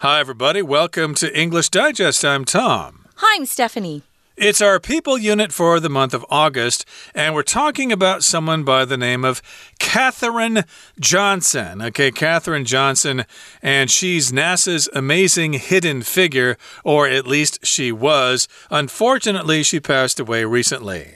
Hi, everybody. Welcome to English Digest. I'm Tom. Hi, I'm Stephanie. It's our people unit for the month of August, and we're talking about someone by the name of Katherine Johnson. Okay, Katherine Johnson, and she's NASA's amazing hidden figure, or at least she was. Unfortunately, she passed away recently.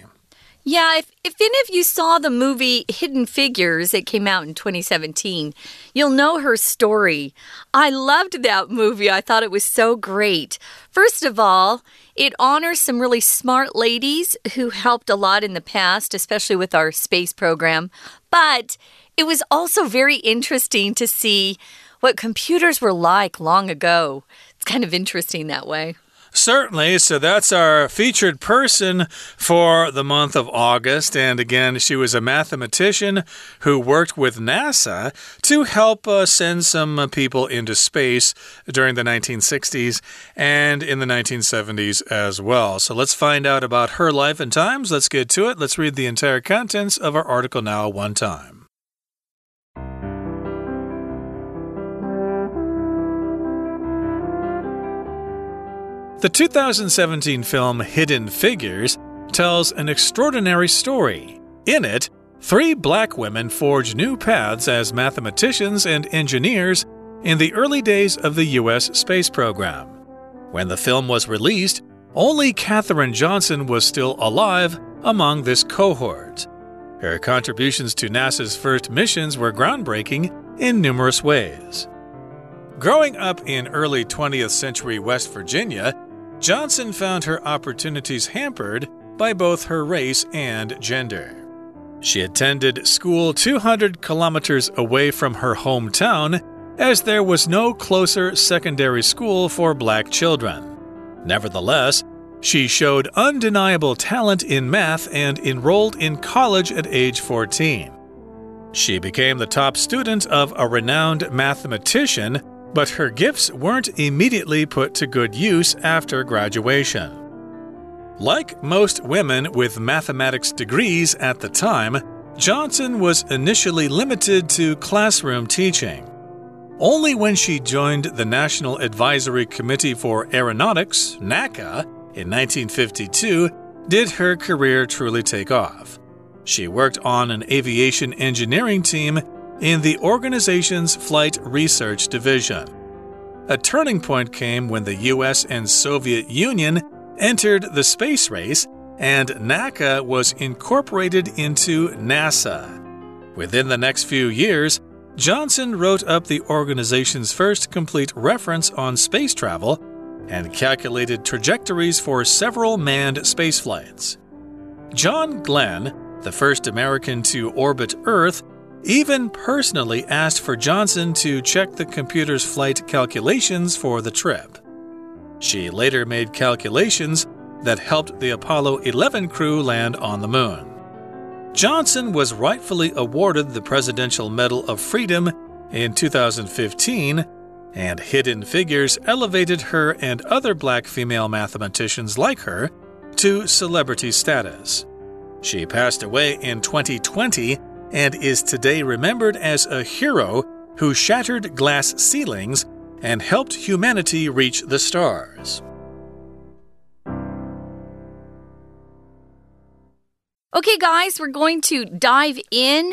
Yeah, if, if any of you saw the movie Hidden Figures, it came out in 2017, you'll know her story. I loved that movie. I thought it was so great. First of all, it honors some really smart ladies who helped a lot in the past, especially with our space program. But it was also very interesting to see what computers were like long ago. It's kind of interesting that way. Certainly. So that's our featured person for the month of August. And again, she was a mathematician who worked with NASA to help uh, send some uh, people into space during the 1960s and in the 1970s as well. So let's find out about her life and times. Let's get to it. Let's read the entire contents of our article now, one time. The 2017 film Hidden Figures tells an extraordinary story. In it, three black women forge new paths as mathematicians and engineers in the early days of the U.S. space program. When the film was released, only Katherine Johnson was still alive among this cohort. Her contributions to NASA's first missions were groundbreaking in numerous ways. Growing up in early 20th century West Virginia, Johnson found her opportunities hampered by both her race and gender. She attended school 200 kilometers away from her hometown as there was no closer secondary school for black children. Nevertheless, she showed undeniable talent in math and enrolled in college at age 14. She became the top student of a renowned mathematician but her gifts weren't immediately put to good use after graduation. Like most women with mathematics degrees at the time, Johnson was initially limited to classroom teaching. Only when she joined the National Advisory Committee for Aeronautics, NACA, in 1952 did her career truly take off. She worked on an aviation engineering team in the organization's Flight Research Division. A turning point came when the US and Soviet Union entered the space race and NACA was incorporated into NASA. Within the next few years, Johnson wrote up the organization's first complete reference on space travel and calculated trajectories for several manned space flights. John Glenn, the first American to orbit Earth, even personally asked for Johnson to check the computer's flight calculations for the trip. She later made calculations that helped the Apollo 11 crew land on the moon. Johnson was rightfully awarded the Presidential Medal of Freedom in 2015, and Hidden Figures elevated her and other black female mathematicians like her to celebrity status. She passed away in 2020 and is today remembered as a hero who shattered glass ceilings and helped humanity reach the stars. Okay, guys, we're going to dive in.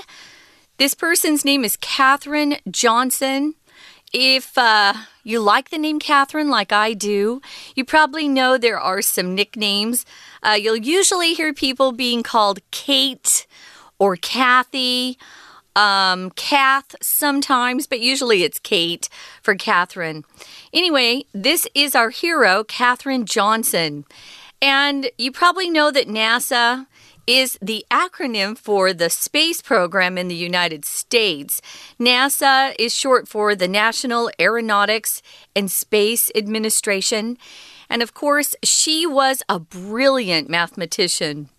This person's name is Katherine Johnson. If uh, you like the name Catherine, like I do, you probably know there are some nicknames. Uh, you'll usually hear people being called Kate or Kathy, um, Kath sometimes, but usually it's Kate for Catherine. Anyway, this is our hero, Katherine Johnson. And you probably know that NASA is the acronym for the space program in the United States. NASA is short for the National Aeronautics and Space Administration. And of course, she was a brilliant mathematician.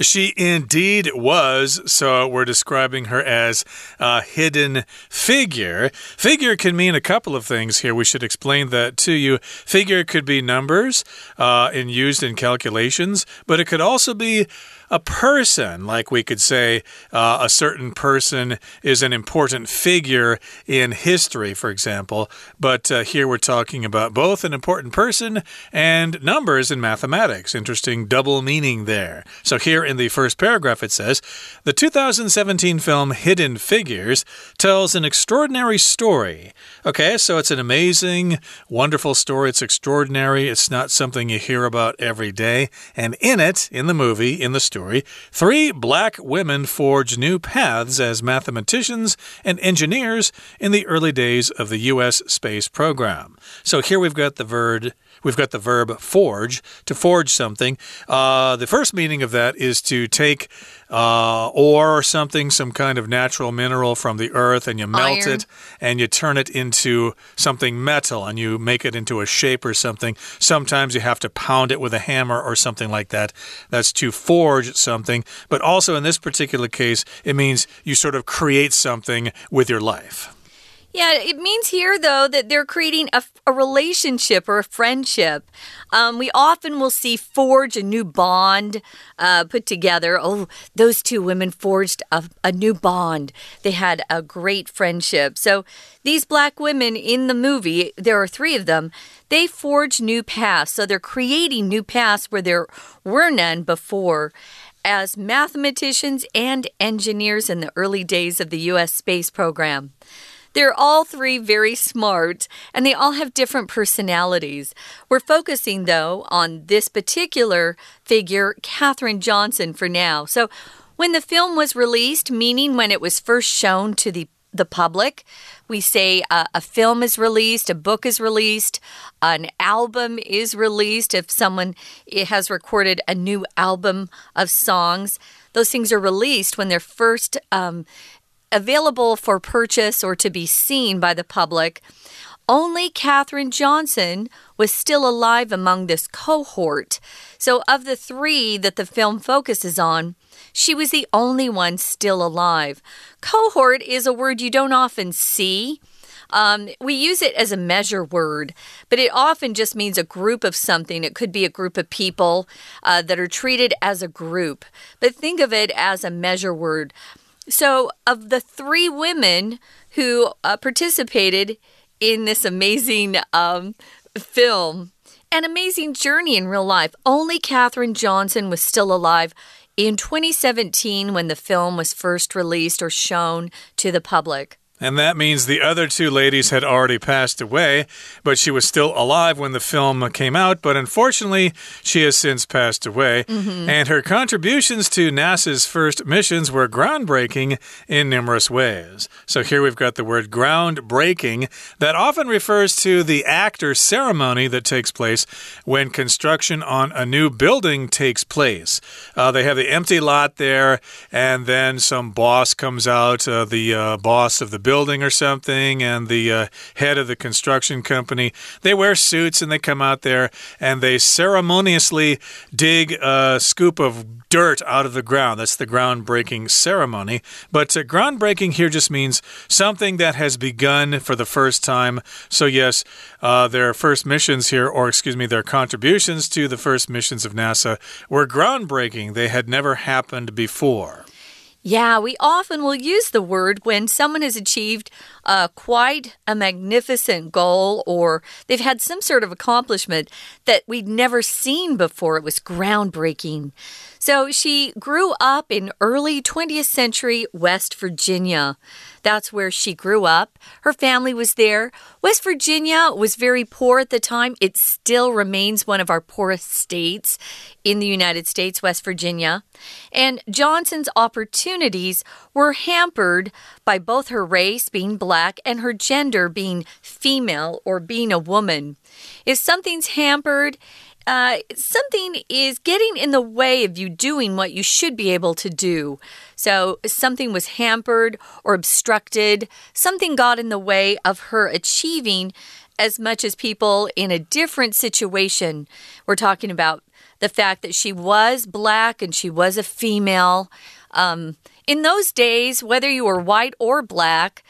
She indeed was. So we're describing her as a hidden figure. Figure can mean a couple of things here. We should explain that to you. Figure could be numbers uh, and used in calculations, but it could also be a person, like we could say uh, a certain person is an important figure in history, for example. But uh, here we're talking about both an important person and numbers in mathematics. Interesting double meaning there. So here in the first paragraph it says The 2017 film Hidden Figures tells an extraordinary story. Okay, so it's an amazing, wonderful story. It's extraordinary. It's not something you hear about every day. And in it, in the movie, in the story, three black women forge new paths as mathematicians and engineers in the early days of the U.S. space program. So here we've got the verb we've got the verb forge, to forge something. Uh, the first meaning of that is to take uh, ore or something, some kind of natural mineral from the earth, and you melt Iron. it and you turn it into something metal and you make it into a shape or something. Sometimes you have to pound it with a hammer or something like that. That's to forge something. But also in this particular case, it means you sort of create something with your life. Yeah, it means here, though, that they're creating a, a relationship or a friendship. Um, we often will see forge a new bond uh, put together. Oh, those two women forged a, a new bond. They had a great friendship. So these black women in the movie, there are three of them, they forge new paths. So they're creating new paths where there were none before as mathematicians and engineers in the early days of the U.S. space program. They're all three very smart and they all have different personalities. We're focusing, though, on this particular figure, Katherine Johnson, for now. So, when the film was released, meaning when it was first shown to the the public. We say uh, a film is released, a book is released, an album is released. If someone has recorded a new album of songs, those things are released when they're first um, available for purchase or to be seen by the public. Only Katherine Johnson was still alive among this cohort. So, of the three that the film focuses on, she was the only one still alive. Cohort is a word you don't often see. Um, we use it as a measure word, but it often just means a group of something. It could be a group of people uh, that are treated as a group, but think of it as a measure word. So, of the three women who uh, participated in this amazing um, film, an amazing journey in real life, only Katherine Johnson was still alive in 2017 when the film was first released or shown to the public. And that means the other two ladies had already passed away, but she was still alive when the film came out. But unfortunately, she has since passed away. Mm -hmm. And her contributions to NASA's first missions were groundbreaking in numerous ways. So here we've got the word groundbreaking that often refers to the act or ceremony that takes place when construction on a new building takes place. Uh, they have the empty lot there, and then some boss comes out, uh, the uh, boss of the building or something, and the uh, head of the construction company. They wear suits and they come out there and they ceremoniously dig a scoop of dirt out of the ground. That's the groundbreaking ceremony. But uh, groundbreaking here just means something that has begun for the first time. So, yes, uh, their first missions here, or excuse me, their contributions to the first missions of NASA were groundbreaking. They had never happened before. Yeah, we often will use the word when someone has achieved uh, quite a magnificent goal or they've had some sort of accomplishment that we'd never seen before. It was groundbreaking. So she grew up in early 20th century West Virginia. That's where she grew up. Her family was there. West Virginia was very poor at the time. It still remains one of our poorest states in the United States, West Virginia. And Johnson's opportunities were hampered by both her race being black and her gender being female or being a woman. If something's hampered, uh, something is getting in the way of you doing what you should be able to do. So, something was hampered or obstructed, something got in the way of her achieving as much as people in a different situation. We're talking about the fact that she was black and she was a female. Um, in those days, whether you were white or black,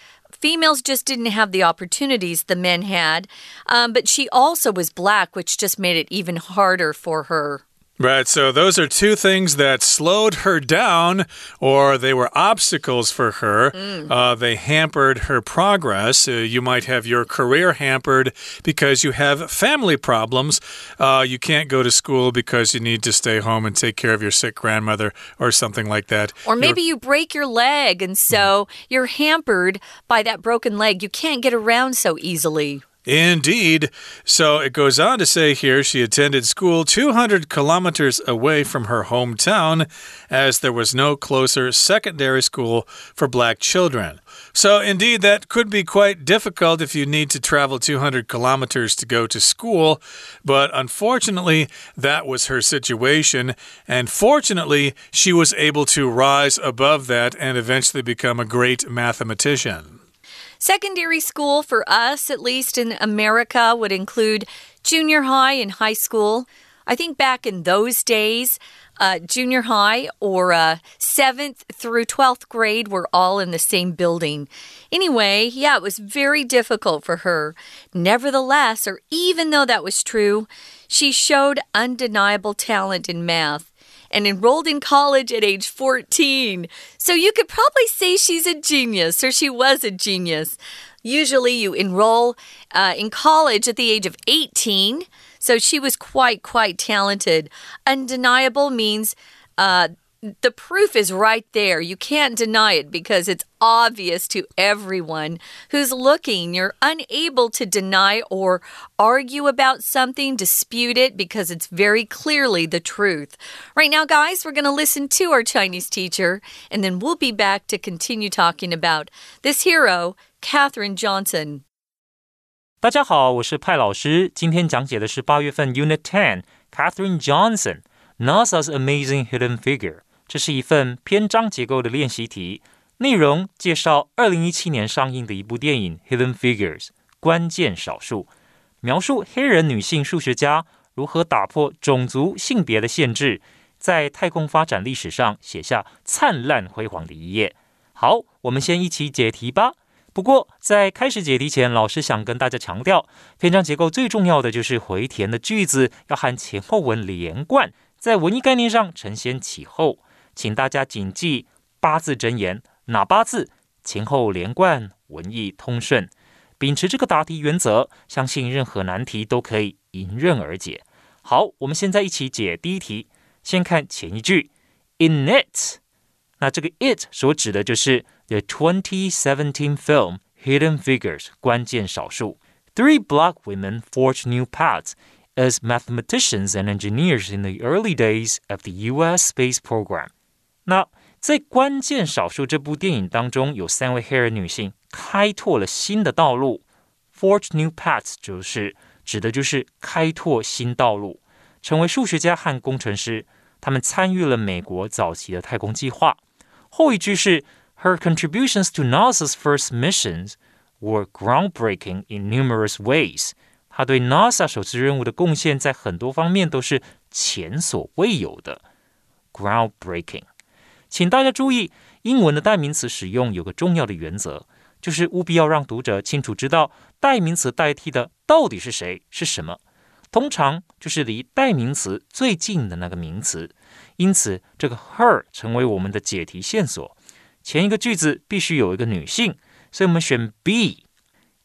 females just didn't have the opportunities the men had. Um, but she also was black, which just made it even harder for her. Right, so those are two things that slowed her down, or they were obstacles for her. Mm. Uh, they hampered her progress. Uh, you might have your career hampered because you have family problems. Uh, you can't go to school because you need to stay home and take care of your sick grandmother or something like that. Or maybe you're... you break your leg, and so mm. you're hampered by that broken leg. You can't get around so easily. Indeed. So it goes on to say here she attended school 200 kilometers away from her hometown as there was no closer secondary school for black children. So, indeed, that could be quite difficult if you need to travel 200 kilometers to go to school. But unfortunately, that was her situation. And fortunately, she was able to rise above that and eventually become a great mathematician. Secondary school, for us, at least in America, would include junior high and high school. I think back in those days, uh, junior high or uh, 7th through 12th grade were all in the same building. Anyway, yeah, it was very difficult for her. Nevertheless, or even though that was true, she showed undeniable talent in math and enrolled in college at age 14. So you could probably say she's a genius or she was a genius. Usually you enroll uh, in college at the age of 18. So she was quite, quite talented. Undeniable means uh, the proof is right there. You can't deny it because it's obvious to everyone who's looking. You're unable to deny or argue about something, dispute it, because it's very clearly the truth. Right now, guys, we're going to listen to our Chinese teacher, and then we'll be back to continue talking about this hero, Katherine Johnson. 大家好，我是派老师。今天讲解的是八月份 Unit Ten Katherine Johnson NASA's Amazing Hidden Figure。 这是一份篇章结构的练习题，内容介绍二零一七年上映的一部电影《Hidden Figures》关键少数，描述黑人女性数学家如何打破种族性别的限制，在太空发展历史上写下灿烂辉煌的一页。好，我们先一起解题吧。不过在开始解题前，老师想跟大家强调，篇章结构最重要的就是回填的句子要和前后文连贯，在文艺概念上承先启后。请大家谨记八字真言，哪八字前后连贯，文艺通顺。秉持这个答题原则，相信任何难题都可以迎刃而解。好，我们现在一起解第一题。先看前一句，In it，那这个 it 所指的就是 the 2017 film Hidden Figures 关键少数。Three black women forge new paths as mathematicians and engineers in the early days of the U.S. space program. 那在关键少数这部电影当中，有三位黑人女性开拓了新的道路。Forge new paths 就是指的就是开拓新道路，成为数学家和工程师。他们参与了美国早期的太空计划。后一句是 Her contributions to NASA's first missions were groundbreaking in numerous ways。她对 NASA 首次任务的贡献在很多方面都是前所未有的。Groundbreaking。 请大家注意，英文的代名词使用有个重要的原则，就是务必要让读者清楚知道代名词代替的到底是谁是什么。通常就是离代名词最近的那个名词。因此，这个 her 成为我们的解题线索。前一个句子必须有一个女性，所以我们选 B。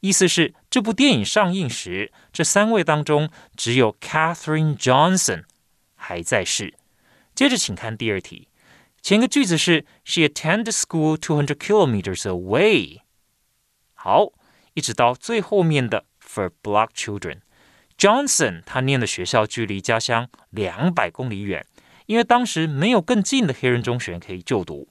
意思是这部电影上映时，这三位当中只有 Catherine Johnson 还在世。接着，请看第二题。前个句子是 She attended school two hundred kilometers away。好，一直到最后面的 For black children。Johnson 他念的学校距离家乡两百公里远，因为当时没有更近的黑人中学可以就读。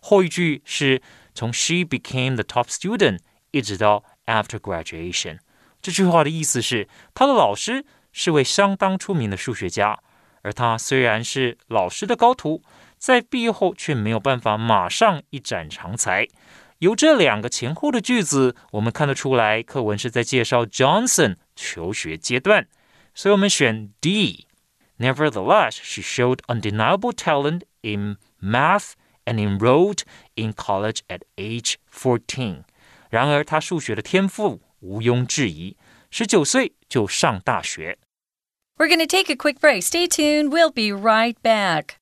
后一句是从 She became the top student 一直到 After graduation。这句话的意思是，他的老师是位相当出名的数学家，而他虽然是老师的高徒。在毕业后却没有办法马上一展长才。由这两个前后的句子，我们看得出来，课文是在介绍 Johnson 求学阶段，所以我们选 D。Nevertheless, she showed undeniable talent in math and enrolled in college at age fourteen. 然而，她数学的天赋毋庸置疑，十九岁就上大学。 We're going to take a quick break. Stay tuned. We'll be right back.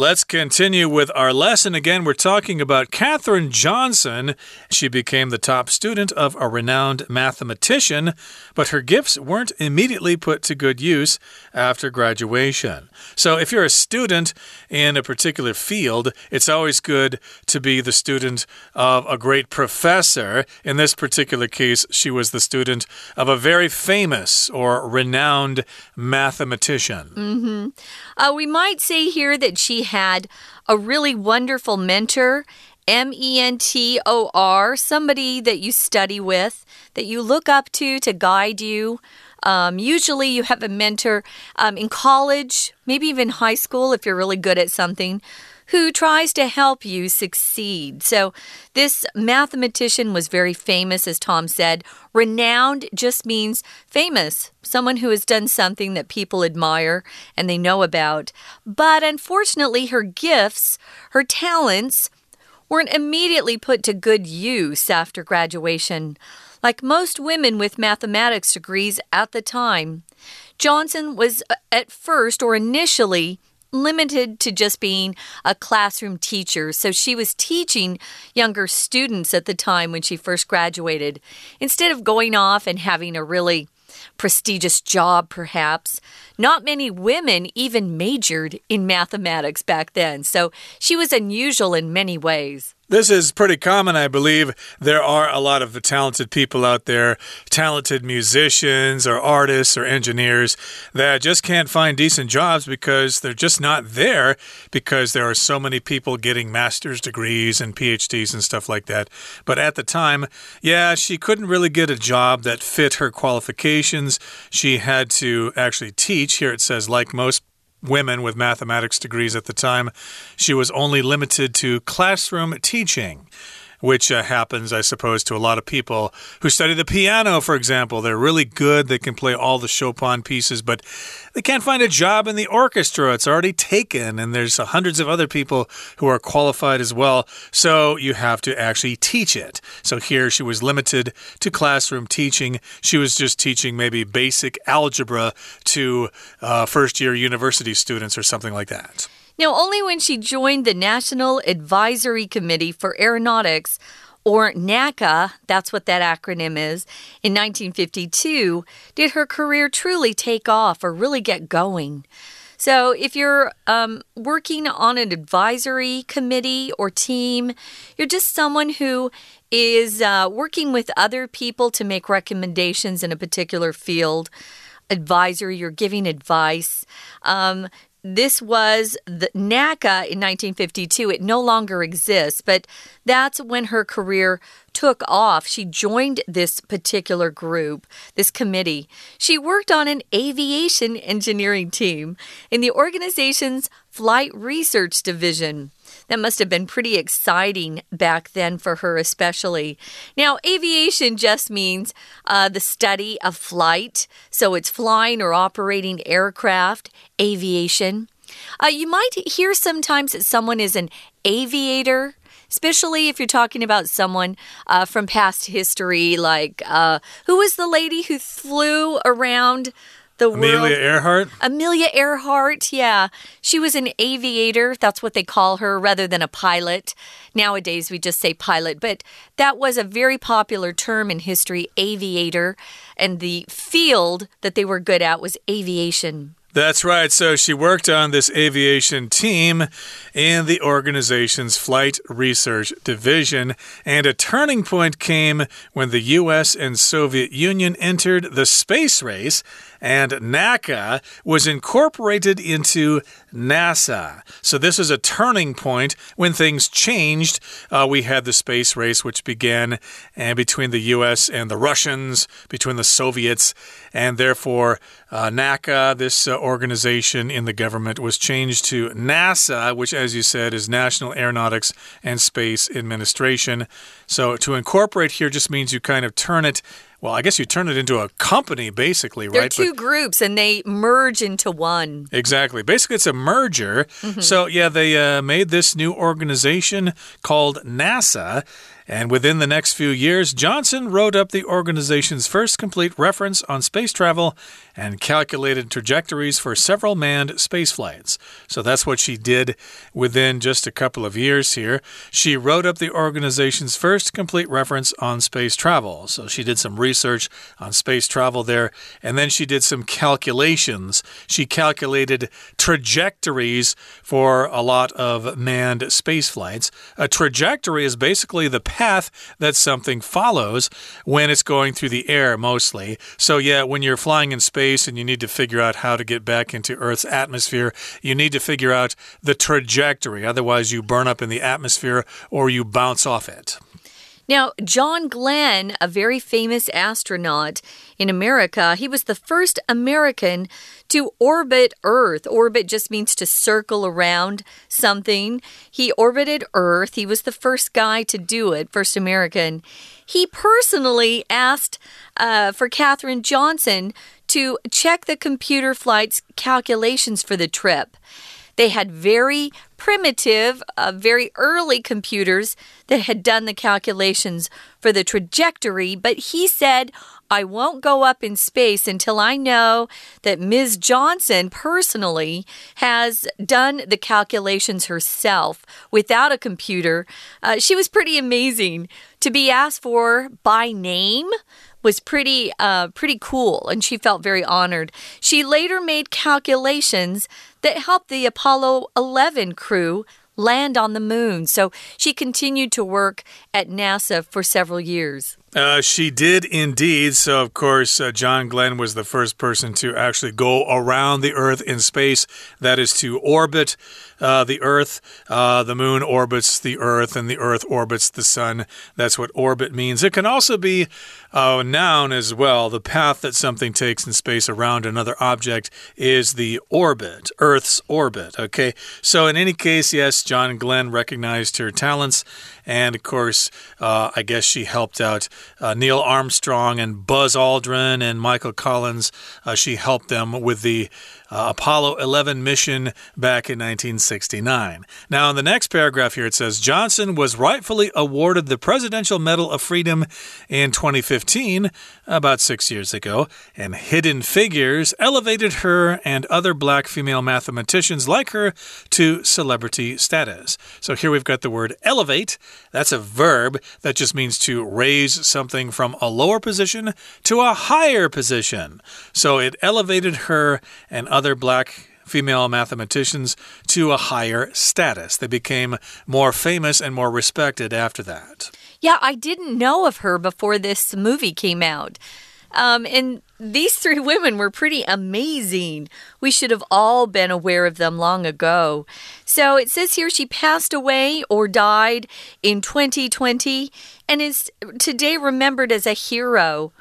Let's continue with our lesson. Again, we're talking about Katherine Johnson. She became the top student of a renowned mathematician, but her gifts weren't immediately put to good use after graduation. So, if you're a student in a particular field, it's always good to be the student of a great professor. In this particular case, she was the student of a very famous or renowned mathematician. Mm -hmm. uh, we might say here that she had a really wonderful mentor. M E N T O R, somebody that you study with, that you look up to to guide you. Um, usually, you have a mentor um, in college, maybe even high school if you're really good at something who tries to help you succeed. So, this mathematician was very famous, as Tom said. Renowned just means famous, someone who has done something that people admire and they know about. But unfortunately, her gifts, her talents, weren't immediately put to good use after graduation. Like most women with mathematics degrees at the time, Johnson was uh, at first or initially limited to just being a classroom teacher. So she was teaching younger students at the time when she first graduated. Instead of going off and having a really prestigious job, perhaps. Not many women even majored in mathematics back then, so she was unusual in many ways. This is pretty common, I believe. There are a lot of talented people out there, talented musicians or artists or engineers that just can't find decent jobs because they're just not there because there are so many people getting master's degrees and PhDs and stuff like that. But at the time, yeah, she couldn't really get a job that fit her qualifications. She had to actually teach. Here it says, like most women with mathematics degrees at the time, she was only limited to classroom teaching which uh, happens, I suppose, to a lot of people who study the piano, for example. They're really good, they can play all the Chopin pieces, but they can't find a job in the orchestra. It's already taken, and there's hundreds of other people who are qualified as well. So you have to actually teach it. So here she was limited to classroom teaching. She was just teaching maybe basic algebra to uh, first year university students or something like that. Now, only when she joined the National Advisory Committee for Aeronautics, or NACA, that's what that acronym is, in 1952, did her career truly take off or really get going. So, if you're um, working on an advisory committee or team, you're just someone who is uh, working with other people to make recommendations in a particular field. Advisory, you're giving advice. Um, this was the NACA in 1952. It no longer exists, but that's when her career took off. She joined this particular group, this committee. She worked on an aviation engineering team in the organization's flight research division. That must have been pretty exciting back then for her, especially. Now, aviation just means uh, the study of flight, so it's flying or operating aircraft, aviation. Uh, you might hear sometimes that someone is an aviator especially if you're talking about someone uh, from past history, like uh, who was the lady who flew around the Amelia world. Earhart? Amelia Earhart, yeah. She was an aviator. That's what they call her rather than a pilot. Nowadays, we just say pilot, but that was a very popular term in history, aviator. And the field that they were good at was aviation. That's right. So she worked on this aviation team in the organization's flight research division. And a turning point came when the US and Soviet Union entered the space race and NACA was incorporated into NASA. So this is a turning point when things changed. Uh, we had the space race, which began and between the U.S. and the Russians, between the Soviets, and therefore uh, NACA, this uh, organization in the government, was changed to NASA, which, as you said, is National Aeronautics and Space Administration. So to incorporate here just means you kind of turn it well, I guess you turn it into a company, basically, They're right? two but, groups and they merge into one. Exactly. Basically, it's a merger. Mm -hmm. So, yeah, they uh, made this new organization called NASA. And within the next few years, Johnson wrote up the organization's first complete reference on space travel and calculated trajectories for several manned space flights. So that's what she did within just a couple of years here. She wrote up the organization's first complete reference on space travel. So she did some research on space travel there, and then she did some calculations. She calculated trajectories for a lot of manned space flights. A trajectory is basically the path that something follows when it's going through the air mostly. So, yeah, when you're flying in space and you need to figure out how to get back into Earth's atmosphere, you need to figure out the trajectory. Otherwise, you burn up in the atmosphere or you bounce off it. Now, John Glenn, a very famous astronaut in America, he was the first American to orbit Earth. Orbit just means to circle around something. He orbited Earth. He was the first guy to do it, first American. He personally asked uh, for Katherine Johnson to check the computer flight's calculations for the trip. They had very primitive, uh, very early computers that had done the calculations for the trajectory, but he said, I won't go up in space until I know that Ms. Johnson personally has done the calculations herself without a computer. Uh, she was pretty amazing to be asked for by name was pretty uh, pretty cool, and she felt very honored. She later made calculations that helped the Apollo 11 crew land on the moon. So she continued to work at NASA for several years. Uh, she did indeed. So, of course, uh, John Glenn was the first person to actually go around the Earth in space. That is to orbit uh, the Earth. Uh, the moon orbits the Earth, and the Earth orbits the sun. That's what orbit means. It can also be a noun as well. The path that something takes in space around another object is the orbit, Earth's orbit. Okay. So, in any case, yes, John Glenn recognized her talents. And of course, uh, I guess she helped out uh, Neil Armstrong and Buzz Aldrin and Michael Collins. Uh, she helped them with the uh, Apollo 11 mission back in 1969. Now, in the next paragraph here, it says Johnson was rightfully awarded the Presidential Medal of Freedom in 2015, about six years ago, and Hidden Figures elevated her and other black female mathematicians like her to celebrity status. So here we've got the word elevate. That's a verb that just means to raise something from a lower position to a higher position. So it elevated her and other other black female mathematicians to a higher status. They became more famous and more respected after that. Yeah, I didn't know of her before this movie came out. Um, and these three women were pretty amazing. We should have all been aware of them long ago. So it says here she passed away or died in 2020 and is today remembered as a hero.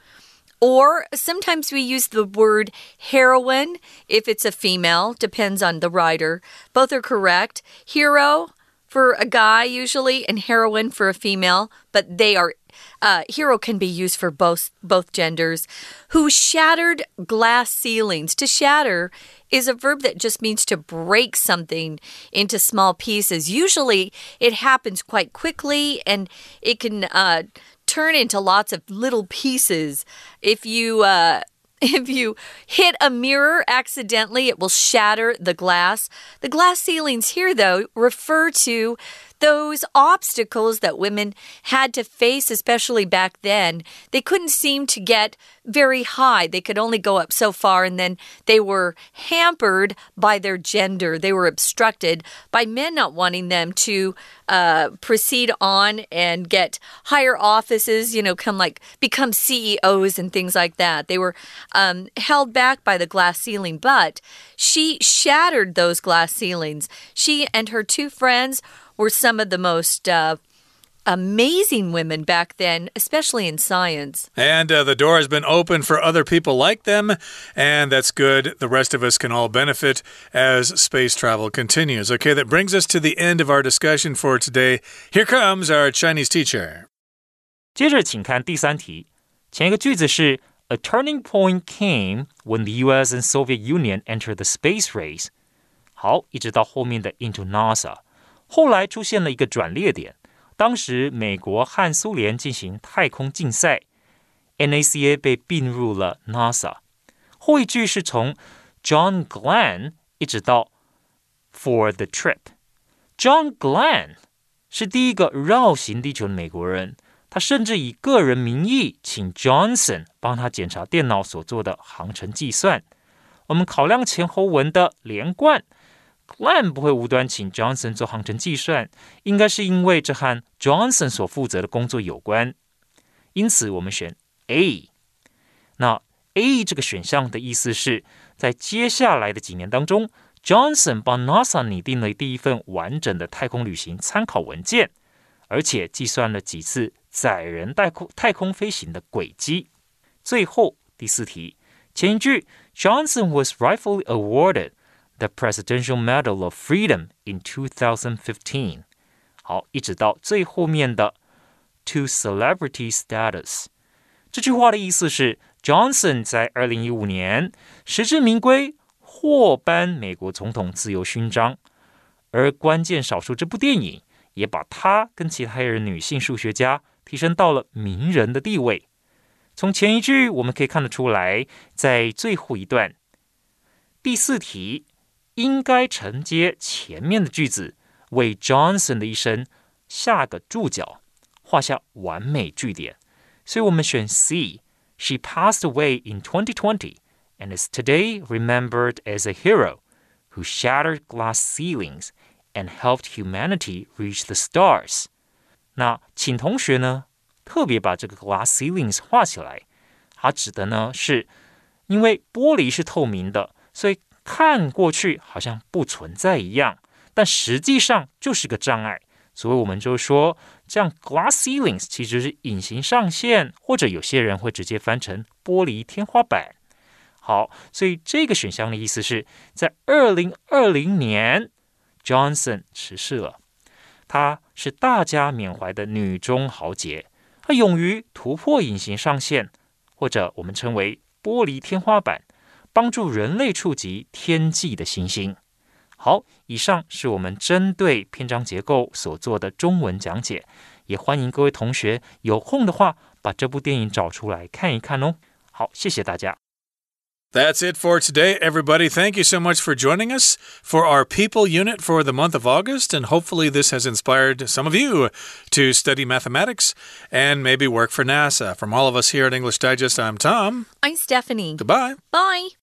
Or sometimes we use the word heroine if it's a female, depends on the writer. Both are correct. Hero for a guy, usually, and heroine for a female, but they are. Uh, hero can be used for both both genders. Who shattered glass ceilings? To shatter is a verb that just means to break something into small pieces. Usually, it happens quite quickly, and it can uh, turn into lots of little pieces. If you uh, if you hit a mirror accidentally, it will shatter the glass. The glass ceilings here, though, refer to those obstacles that women had to face, especially back then, they couldn't seem to get very high. They could only go up so far, and then they were hampered by their gender. They were obstructed by men not wanting them to uh, proceed on and get higher offices, you know, come like become CEOs and things like that. They were um, held back by the glass ceiling, but she shattered those glass ceilings. She and her two friends were some of the most uh, amazing women back then, especially in science. And uh, the door has been open for other people like them, and that's good. The rest of us can all benefit as space travel continues. Okay, that brings us to the end of our discussion for today. Here comes our Chinese teacher. 接着，请看第三题。 前一个句子是 A turning point came when the U.S. and Soviet Union entered the space race。好，一直到后面的 into NASA， 后来出现了一个转捩点。当时美国和苏联进行太空竞赛，NACA 被并入了 NASA。后一句是从 John Glenn 一直到 for the trip。John Glenn 是第一个绕行地球的美国人，他甚至以个人名义请 Johnson 帮他检查电脑所做的航程计算。我们考量前后文的连贯。Glenn 不会无端请 Johnson 做航程计算，应该是因为这和 Johnson 所负责的工作有关。因此，我们选 A。那 A 这个选项的意思是在接下来的几年当中，Johnson 帮 NASA 拟定了第一份完整的太空旅行参考文件，而且计算了几次载人太空太空飞行的轨迹。最后第四题，前一句 Johnson was rightfully awarded。The Presidential Medal of Freedom in 2015，好，一直到最后面的 To celebrity status，这句话的意思是，Johnson 在二零一五年实至名归获颁美国总统自由勋章，而关键少数这部电影也把他跟其他人女性数学家提升到了名人的地位。从前一句我们可以看得出来，在最后一段第四题。应该承接前面的句子，为 Johnson 的一生下个注脚，画下完美句点。所以我们选 C。She passed away in 2020 and is today remembered as a hero who shattered glass ceilings and helped humanity reach the stars。那请同学呢特别把这个 glass ceilings 画起来，它指的呢是因为玻璃是透明的，所以 看过去好像不存在一样，但实际上就是个障碍。所以我们就说，这样 glass ceilings 其实是隐形上限，或者有些人会直接翻成玻璃天花板。好，所以这个选项的意思是在二零二零年，Johnson 辞世了。她是大家缅怀的女中豪杰，她勇于突破隐形上限，或者我们称为玻璃天花板。帮助人类触及天际的星星。好，以上是我们针对篇章结构所做的中文讲解，也欢迎各位同学有空的话把这部电影找出来看一看哦。好，谢谢大家。That's it for today, everybody. Thank you so much for joining us for our People unit for the month of August. And hopefully, this has inspired some of you to study mathematics and maybe work for NASA. From all of us here at English Digest, I'm Tom. I'm Stephanie. Goodbye. Bye.